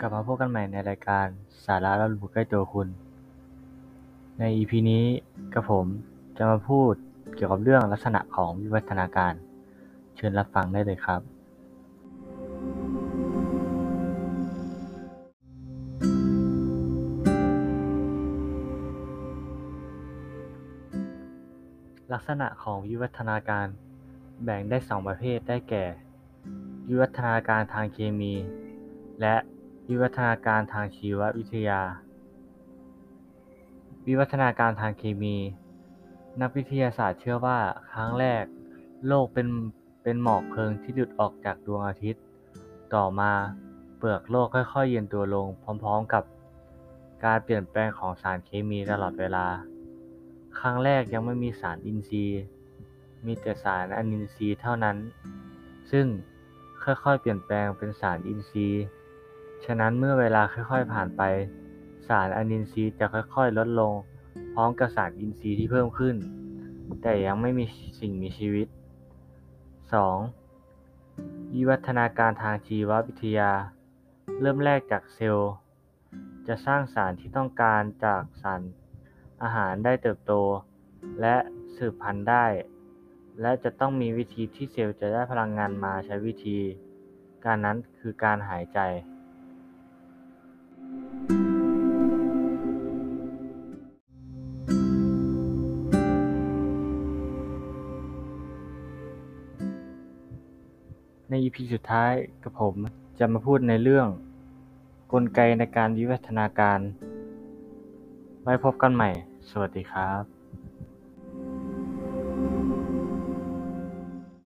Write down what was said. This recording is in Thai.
กลับมาพบกันใหม่ในรายการสาระและรู้ใกล้ตัวคุณ ใน EP นี้กับผมจะมาพูดเกี่ยวกับเรื่องลักษณะของวิวัฒนาการ เชิญรับฟังได้เลยครับลักษณะของวิวัฒนาการแบ่งได้สองประเภทได้แก่ วิวัฒนาการทางเคมี และ วิวัฒนาการทางชีววิทยา วิวัฒนาการทางเคมี นักวิทยาศาสตร์เชื่อว่าครั้งแรก โลกเป็นเป็นหมอกเพลิงที่หลุดออกจากดวงอาทิตย์ ต่อมาเปลือกโลกค่อยๆเย็นตัวลงพร้อมๆกับการเปลี่ยนแปลงของสารเคมีตลอดเวลา ครั้งแรกยังไม่มีสารอินทรีย์ มีแต่สารอนินทรีย์เท่านั้น ซึ่งค่อยๆเปลี่ยนแปลงเป็นสารอินทรีย์ ฉะนั้นเมื่อเวลาค่อยๆผ่านไป สารอนินทรีย์จะค่อยๆ ลดลง พร้อมกับสารอินทรีย์ที่เพิ่มขึ้น แต่ยังไม่มีสิ่งมีชีวิต 2. วิวัฒนาการทางชีววิทยา เริ่มแรกจากเซลล์ จะสร้างสารที่ต้องการจากสารอาหารได้เติบโต และสืบพันธุ์ได้ และจะต้องมีวิธีที่เซลล์จะได้พลังงานมาใช้วิธี การนั้นคือการหายใจ ใน EP สุดท้ายกับผมจะมาพูดในเรื่อง กลไกในการวิวัฒนาการ ไว้พบกันใหม่ สวัสดีครับ